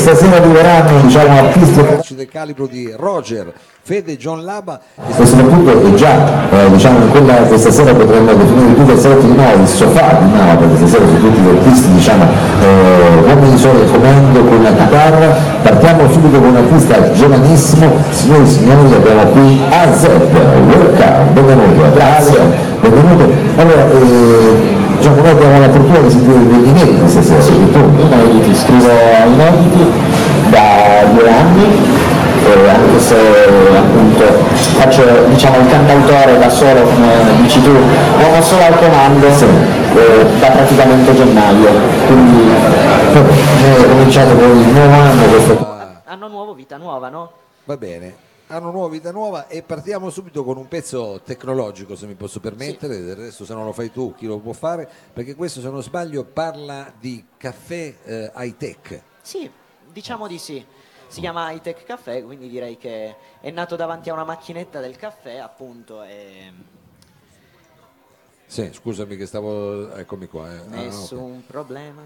Stasera arriveranno diciamo, artisti del calibro di Roger, Fede, John Laba. E soprattutto è già eh, diciamo, quella che stasera potremmo definire più che salotto di noi, il sofà di Nava, perché stasera sono tutti gli artisti diciamo, eh, uomini di sole comando con la chitarra. Partiamo subito con un artista giovanissimo, signori e signori abbiamo qui Azeb, welcome, benvenuto, grazie, benvenuto. Allora, eh, diciamo, noi abbiamo la fortuna di sentire degli inediti stasera, sì, tu. Io inediti, scrivo inediti da due anni, eh, anche se appunto faccio diciamo, il cantautore da solo, come dici tu, uomo solo al comando eh, da praticamente gennaio. Quindi è cominciato con il nuovo anno questo Anno nuovo, vita nuova, no? Va bene, hanno nuova vita nuova e partiamo subito con un pezzo tecnologico se mi posso permettere, del resto se non lo fai tu chi lo può fare, perché questo se non sbaglio parla di caffè eh, high tech. Sì, diciamo di sì. Si chiama High Tech Caffè, quindi direi che è nato davanti a una macchinetta del caffè, appunto, e Sì, scusami che stavo, eccomi qua. eh. Ah, nessun problema.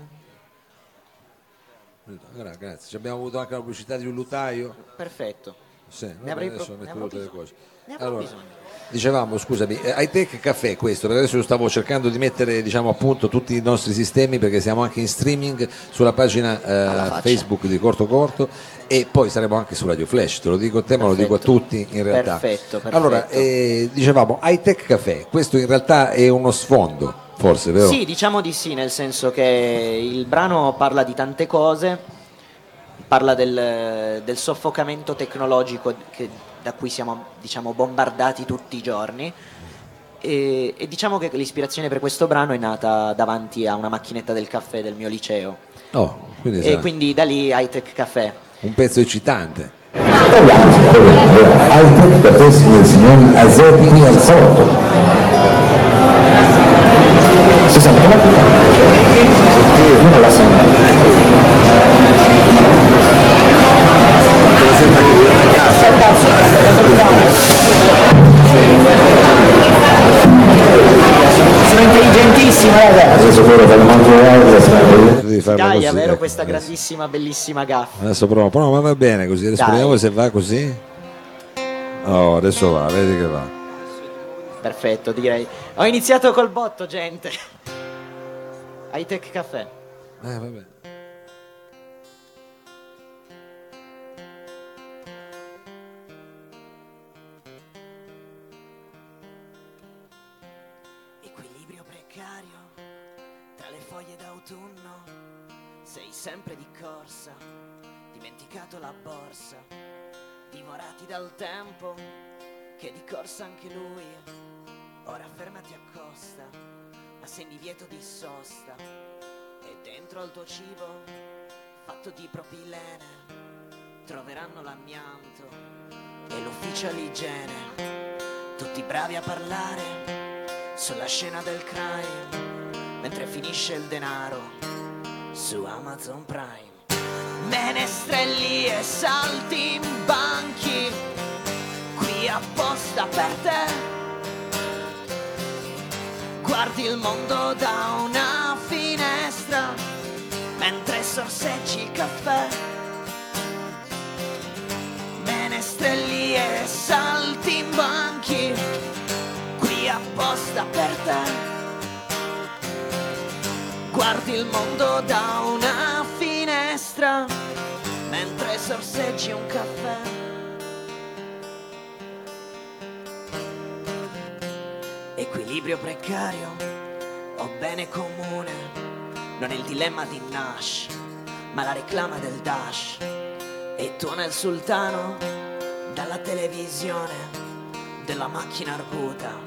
ok. Gra- Grazie, Ci abbiamo avuto anche la pubblicità di un lutaio. Perfetto. Sì, vabbè, avrei adesso pro- ne metto tutte le cose. Ne Allora, bisogno. dicevamo, scusami, eh, high tech caffè questo, perché adesso stavo cercando di mettere diciamo appunto tutti i nostri sistemi perché siamo anche in streaming sulla pagina eh. Facebook di Corto Corto e poi saremo anche su Radio Flash, te lo dico a te ma lo dico a Perfetto. tutti in realtà. Perfetto, perfetto. Allora, eh, dicevamo high tech caffè, questo in realtà è uno sfondo, forse, vero? Sì, diciamo di sì, nel senso che il brano parla di tante cose, parla del, del soffocamento tecnologico che- da cui siamo diciamo, bombardati tutti i giorni e, e diciamo che l'ispirazione per questo brano è nata davanti a una macchinetta del caffè del mio liceo Oh, quindi e sarà quindi da lì High Tech Caffè. un pezzo eccitante. High tech per te signori e signori, Azepi al salotto. Si sente la Io non la sento. Sono intelligentissimo ragazzi. Devi farlo Dai, così, è vero ecco, questa adesso. grandissima, bellissima gaffa. Adesso provo, però ma va bene così, adesso Dai. vediamo se va così. Oh, adesso va, vedi che va. Perfetto, direi. Ho iniziato col botto, gente. High Tech Caffè. Eh, vabbè. Sempre di corsa, dimenticato la borsa. Divorati dal tempo, che di corsa anche lui. Ora fermati accosta, ma sei di sosta. E dentro al tuo cibo, fatto di propilene, troveranno l'amianto e l'ufficio all'igiene. Tutti bravi a parlare sulla scena del crime, mentre finisce il denaro su Amazon Prime. Menestrelli e salti in banchi, qui apposta per te. Guardi il mondo da una finestra, mentre sorseggi il caffè. Menestrelli e salti Guardi il mondo da una finestra, mentre sorseggi un caffè. Equilibrio precario o bene comune, non è il dilemma di Nash, ma la reclama del Dash. E tuona il sultano dalla televisione della macchina arguta,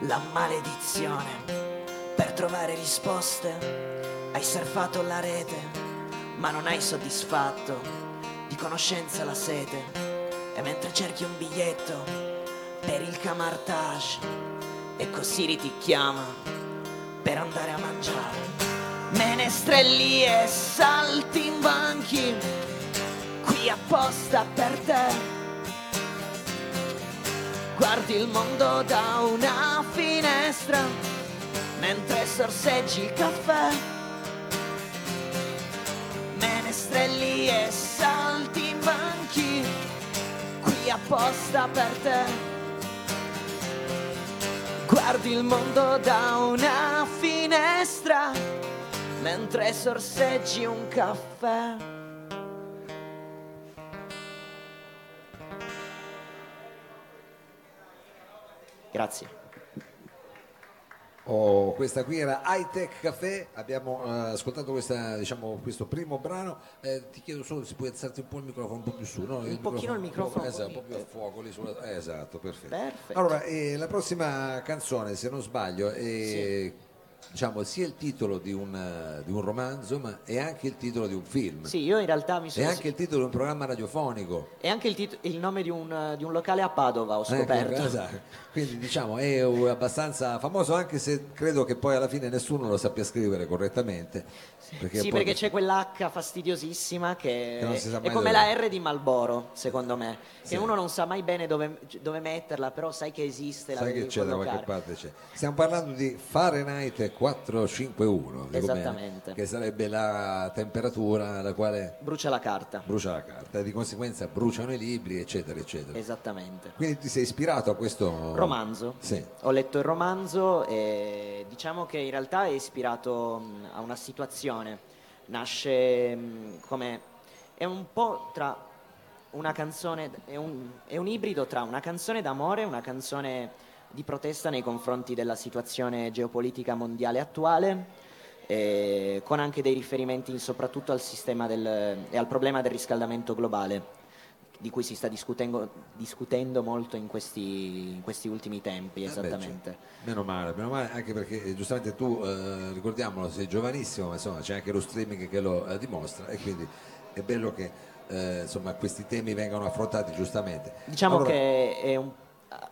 la maledizione. Per trovare risposte hai surfato la rete, ma non hai soddisfatto di conoscenza la sete. E mentre cerchi un biglietto per il camartage, e così ti chiama per andare a mangiare. Menestrelli e salti in banchi, qui apposta per te. Guardi il mondo da una finestra, mentre sorseggi il caffè pianestrelli e banchi, qui apposta per te. Guardi il mondo da una finestra mentre sorseggi un caffè. Grazie. Oh, questa qui era High Tech Café, abbiamo eh, ascoltato questa, diciamo, questo primo brano, Eh, ti chiedo solo se puoi alzarti un po' il microfono un po' più su, no? Un pochino il microfono, esatto, un po' più a fuoco lì sulla... eh, esatto, perfetto. Perfetto. Allora, eh, la prossima canzone, se non sbaglio, è diciamo, sia il titolo di un, eh, di un romanzo, ma è anche il titolo di un film. Sì, io in realtà mi È sono... anche il titolo di un programma radiofonico. E anche il, tit- il nome di un, di un locale a Padova ho Ecco, scoperto. esatto. Quindi diciamo è abbastanza famoso anche se credo che poi alla fine nessuno lo sappia scrivere correttamente. Perché sì, perché c'è quell'H fastidiosissima che, Che è come la R di Malboro, secondo me, che Sì. uno non sa mai bene dove, dove metterla, però sai che esiste, la sai che c'è da qualche parte c'è. Stiamo parlando di Fahrenheit 451, dico bene, Esattamente. che sarebbe la temperatura alla quale Brucia la carta, brucia la carta e di conseguenza bruciano i libri, eccetera, eccetera. esattamente. Quindi ti sei ispirato a questo Romanzo. Sì. Ho letto il romanzo e diciamo che in realtà è ispirato a una situazione. Nasce come... è un po' tra una canzone, è un, è un ibrido tra una canzone d'amore e una canzone di protesta nei confronti della situazione geopolitica mondiale attuale, eh, con anche dei riferimenti soprattutto al sistema del, e al problema del riscaldamento globale di cui si sta discutendo, discutendo molto in questi, in questi ultimi tempi, Eh beh, esattamente. cioè, meno male, meno male, anche perché eh, giustamente tu, eh, ricordiamolo, sei giovanissimo, ma insomma c'è anche lo streaming che lo eh, dimostra e quindi è bello che eh, insomma, questi temi vengano affrontati giustamente. Diciamo Allora, che è un-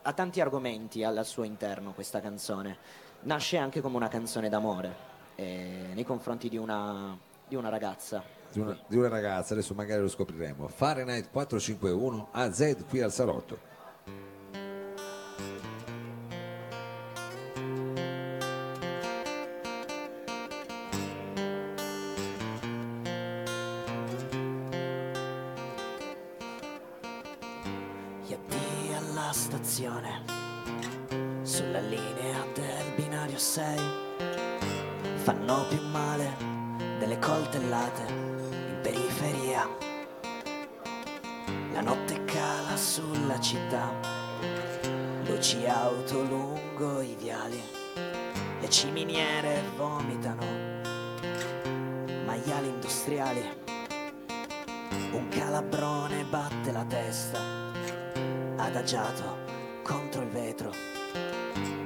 ha- tanti argomenti al suo interno questa canzone. Nasce anche come una canzone d'amore eh, nei confronti di una, di una ragazza. Di una, di una ragazza, adesso magari lo scopriremo. Fahrenheit 451 AZ qui al salotto. Delle coltellate in periferia. La notte cala sulla città, luci auto lungo i viali, le ciminiere vomitano, maiali industriali. Un calabrone batte la testa, adagiato contro il vetro,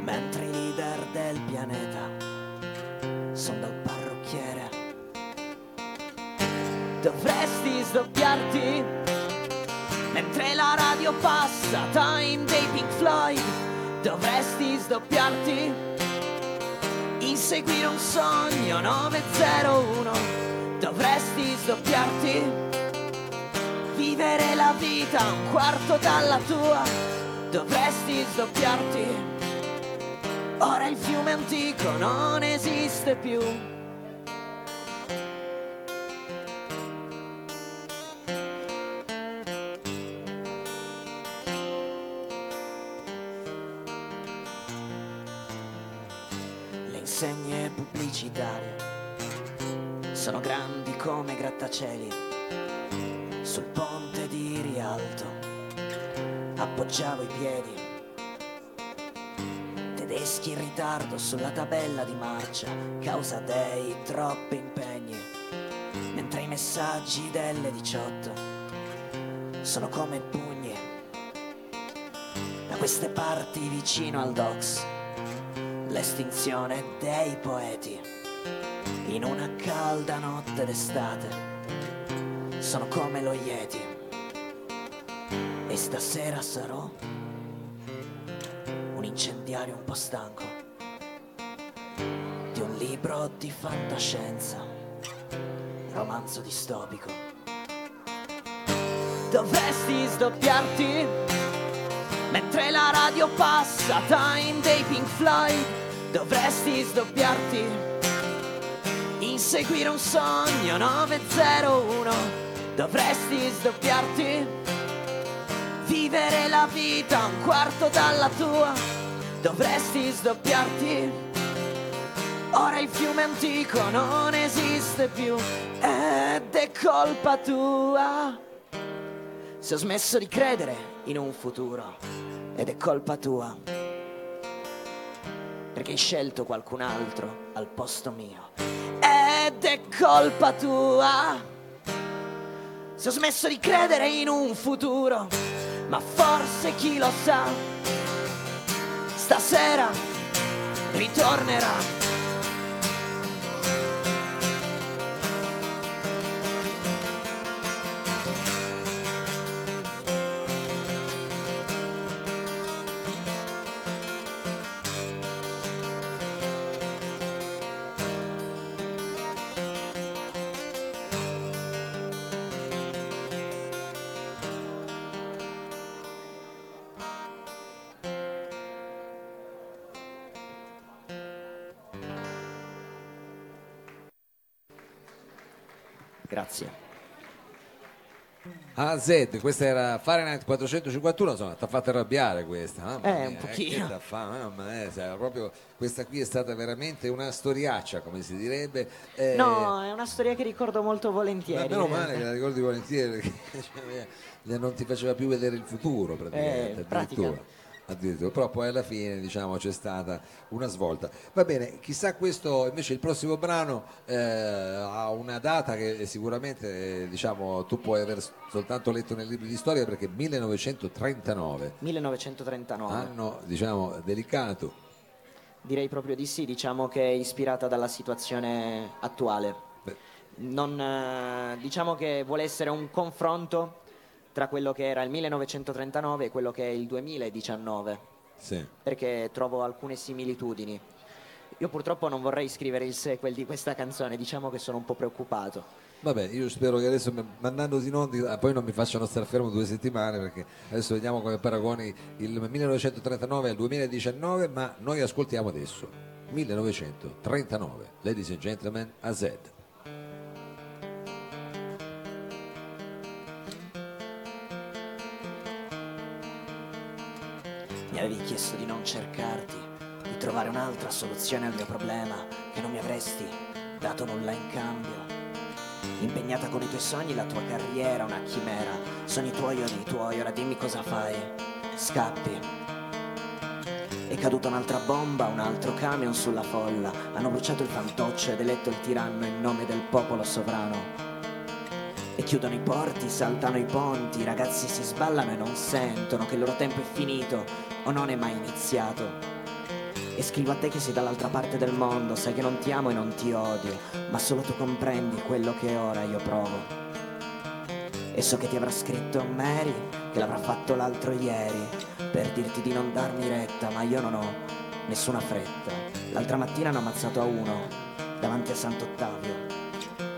mentre i leader del pianeta sono dal Dovresti sdoppiarti mentre la radio passa Time dei Pink Floyd. Dovresti sdoppiarti, inseguire un sogno 901. Dovresti sdoppiarti vivere la vita un quarto dalla tua, dovresti sdoppiarti. Ora il fiume antico non esiste più. Grattacieli sul ponte di Rialto appoggiavo i piedi. Tedeschi in ritardo sulla tabella di marcia, causa dei troppi impegni. Mentre i messaggi delle 18 sono come pugni. Da queste parti vicino al docks, l'estinzione dei poeti. In una calda notte d'estate sono come lo Yeti. E stasera sarò un incendiario un po' stanco di un libro di fantascienza, romanzo distopico. Dovresti sdoppiarti mentre la radio passa Time dei Pink Floyd. Dovresti sdoppiarti inseguire un sogno 901 dovresti sdoppiarti vivere la vita un quarto dalla tua, dovresti sdoppiarti. Ora il fiume antico non esiste più ed è colpa tua. Se ho smesso di credere in un futuro ed è colpa tua. Perché hai scelto qualcun altro al posto mio ed è colpa tua. Se ho smesso di credere in un futuro, ma forse chi lo sa, stasera ritornerà. Grazie. A Z, questa era Fahrenheit 451, insomma, ti ha fatto arrabbiare questa. Eh, un mia, pochino. t'ha fa- mamma mia, cioè, proprio, questa qui è stata veramente una storiaccia, come si direbbe. Eh, No, è una storia che ricordo molto ma volentieri. meno in male che la ricordi volentieri, perché cioè, eh, non ti faceva più vedere il futuro praticamente, Eh, pratica. Addirittura. Però poi alla fine diciamo c'è stata una svolta. Va bene, chissà questo invece il prossimo brano eh, ha una data che sicuramente eh, diciamo tu puoi aver soltanto letto nei libri di storia perché 1939, 1939. anno diciamo delicato. Direi proprio di sì, diciamo che è ispirata dalla situazione attuale. Non, eh, diciamo che vuole essere un confronto tra quello che era il 1939 e quello che è il 2019, sì. perché trovo alcune similitudini. Io purtroppo non vorrei scrivere il sequel di questa canzone, diciamo che sono un po' preoccupato. Vabbè, io spero che adesso m- mandandoti in onda poi non mi facciano stare fermo due settimane perché adesso vediamo come paragoni il 1939 al 2019, ma noi ascoltiamo adesso 1939, ladies and gentlemen, a Z. Mi avevi chiesto di non cercarti, di trovare un'altra soluzione al mio problema, che non mi avresti dato nulla in cambio. Impegnata con i tuoi sogni, la tua carriera, una chimera. Sono i tuoi o dei tuoi, ora dimmi cosa fai. Scappi. È caduta un'altra bomba, un altro camion sulla folla. Hanno bruciato il fantoccio ed eletto il tiranno in nome del popolo sovrano. E chiudono i porti, saltano i ponti, i ragazzi si sballano e non sentono che il loro tempo è finito o non è mai iniziato. E scrivo a te che sei dall'altra parte del mondo, sai che non ti amo e non ti odio, ma solo tu comprendi quello che ora io provo. E so che ti avrà scritto Mary, che l'avrà fatto l'altro ieri, per dirti di non darmi retta, ma io non ho nessuna fretta. L'altra mattina hanno ammazzato a uno, davanti a Sant'Ottavio.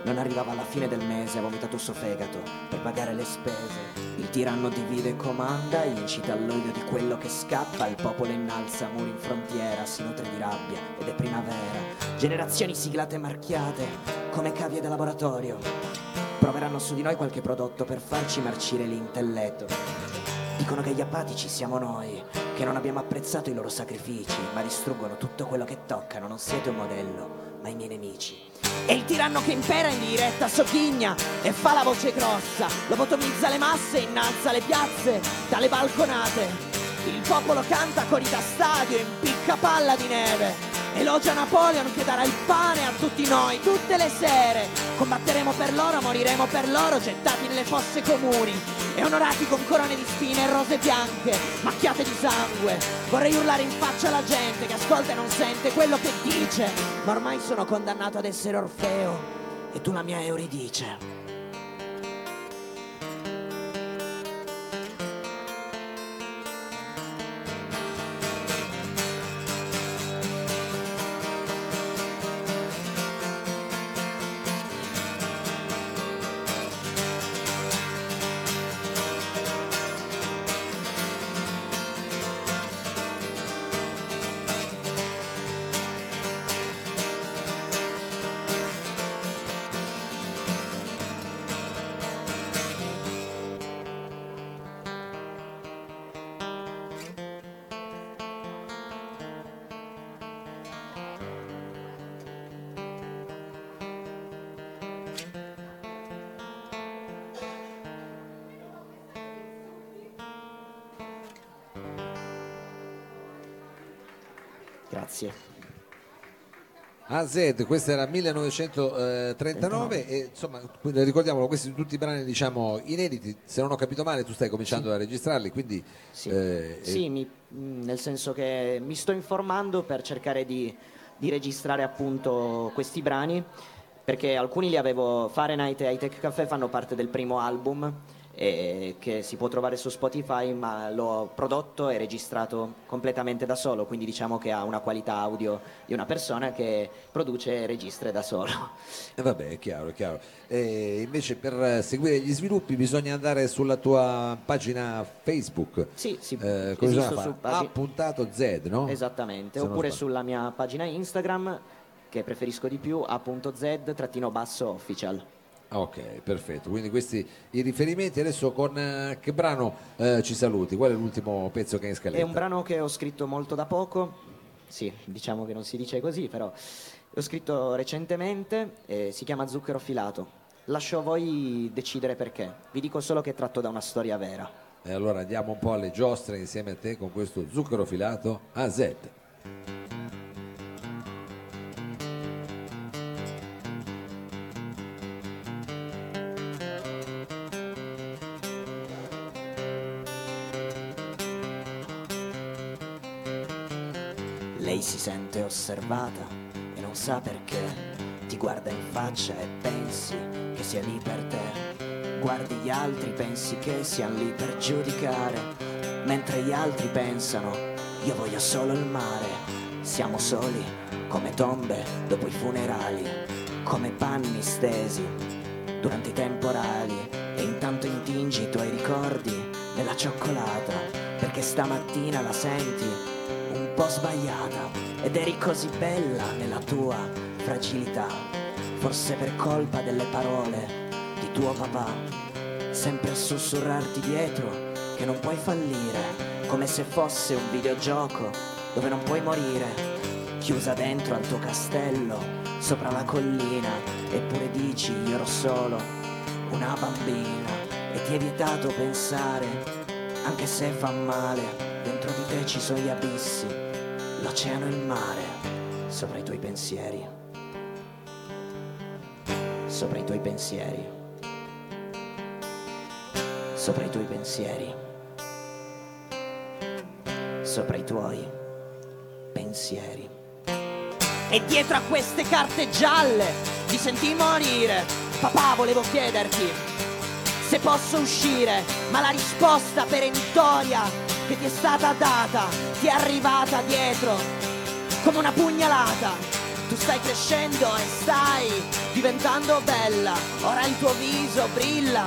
Non arrivava alla fine del mese, ha vomitato il suo fegato per pagare le spese. Il tiranno divide e comanda, incita all'odio di quello che scappa. Il popolo innalza muri in frontiera, si nutre di rabbia ed è primavera. Generazioni siglate e marchiate, come cavie da laboratorio. Proveranno su di noi qualche prodotto per farci marcire l'intelletto. Dicono che gli apatici siamo noi, che non abbiamo apprezzato i loro sacrifici, ma distruggono tutto quello che toccano. Non siete un modello, ma i miei nemici. E il tiranno che impera in diretta sogghigna e fa la voce grossa, lobotomizza le masse, innalza le piazze dalle balconate. Il popolo canta cori da stadio, impicca palla di neve. Elogia Napoleon che darà il pane a tutti noi tutte le sere. Combatteremo per loro, moriremo per loro, gettati nelle fosse comuni e onorati con corone di spine e rose bianche, macchiate di sangue. Vorrei urlare in faccia alla gente che ascolta e non sente quello che dice, ma ormai sono condannato ad essere Orfeo e tu la mia Euridice. Grazie. AZ, questo era 1939 e insomma ricordiamolo, questi sono tutti brani diciamo inediti, se non ho capito male tu stai cominciando a registrarli, quindi Sì, eh, Sì, mi- mh, nel senso che mi sto informando per cercare di, di registrare appunto questi brani, perché alcuni li avevo, Fahrenheit e High Tech Café fanno parte del primo album eh, che si può trovare su Spotify, ma l'ho prodotto e registrato completamente da solo, quindi diciamo che ha una qualità audio di una persona che produce e registra da solo. eh, vabbè è chiaro, è chiaro. E invece per seguire gli sviluppi bisogna andare sulla tua pagina Facebook. Sì, sì, Eh, bisogna su fare? pagi- A puntato Z, no? Esattamente, Se oppure sulla mia pagina Instagram che preferisco di più a.z-official. Ah, Ok, perfetto. Quindi questi i riferimenti. Adesso con eh, che brano eh, ci saluti? Qual è l'ultimo pezzo che hai in scaletta? È un brano che ho scritto molto da poco, sì, diciamo che non si dice così, però l'ho scritto recentemente e si chiama Zucchero filato. Lascio a voi decidere perché, vi dico solo che è tratto da una storia vera. E allora andiamo un po' alle giostre insieme a te con questo zucchero filato AZ. Lei si sente osservata e non sa perché. Ti guarda in faccia e pensi che sia lì per te. Guardi gli altri, pensi che siano lì per giudicare. Mentre gli altri pensano, io voglio solo il mare. Siamo soli, come tombe dopo i funerali, come panni stesi durante i temporali. E intanto intingi i tuoi ricordi nella cioccolata, perché stamattina la senti po' sbagliata ed eri così bella nella tua fragilità, forse per colpa delle parole di tuo papà, sempre a sussurrarti dietro che non puoi fallire, come se fosse un videogioco dove non puoi morire, chiusa dentro al tuo castello, sopra la collina, eppure dici io ero solo una bambina e ti è vietato pensare, anche se fa male, dentro di te ci sono gli abissi, l'oceano e il mare, sopra i tuoi pensieri, sopra i tuoi pensieri, sopra i tuoi pensieri, sopra i tuoi pensieri. E dietro a queste carte gialle ti senti morire. Papà, volevo chiederti se posso uscire, ma la risposta perentoria che ti è stata data ti è arrivata dietro come una pugnalata. Tu stai crescendo e stai diventando bella, ora il tuo viso brilla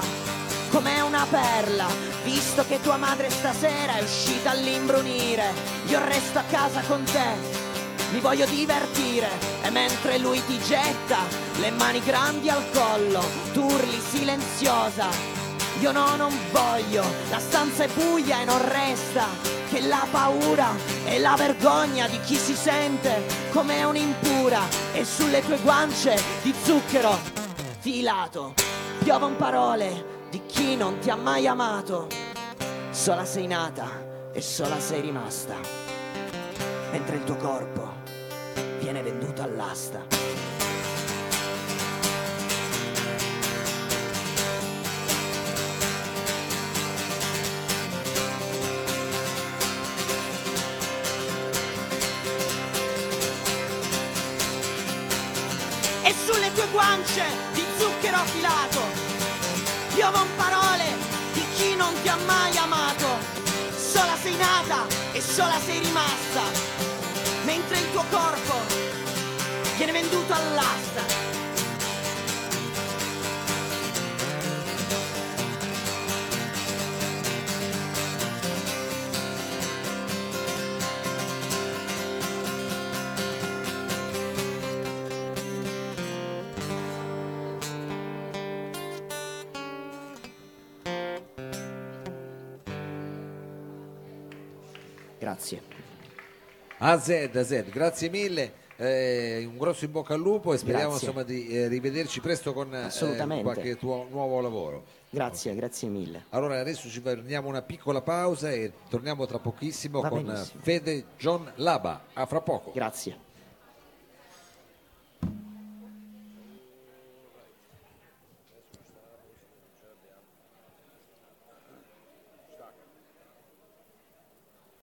come una perla, visto che tua madre stasera è uscita all'imbrunire, io resto a casa con te mi voglio divertire e mentre lui ti getta le mani grandi al collo, tu urli silenziosa. Io no, non voglio, la stanza è buia e non resta che la paura e la vergogna di chi si sente come un'impura e sulle tue guance di zucchero filato. Piovono parole di chi non ti ha mai amato. Sola sei nata e sola sei rimasta mentre il tuo corpo viene venduto all'asta. Sulle tue guance di zucchero affilato piovon parole di chi non ti ha mai amato. Sola sei nata e sola sei rimasta mentre il tuo corpo viene venduto all'asta. Grazie. AZ, AZ, grazie mille. eh, un grosso in bocca al lupo e speriamo Grazie. insomma di eh, rivederci presto con eh, qualche tuo nuovo lavoro. Grazie, grazie mille. Allora adesso ci prendiamo una piccola pausa e torniamo tra pochissimo Va con benissimo. Fede John Laba. A fra poco. Grazie.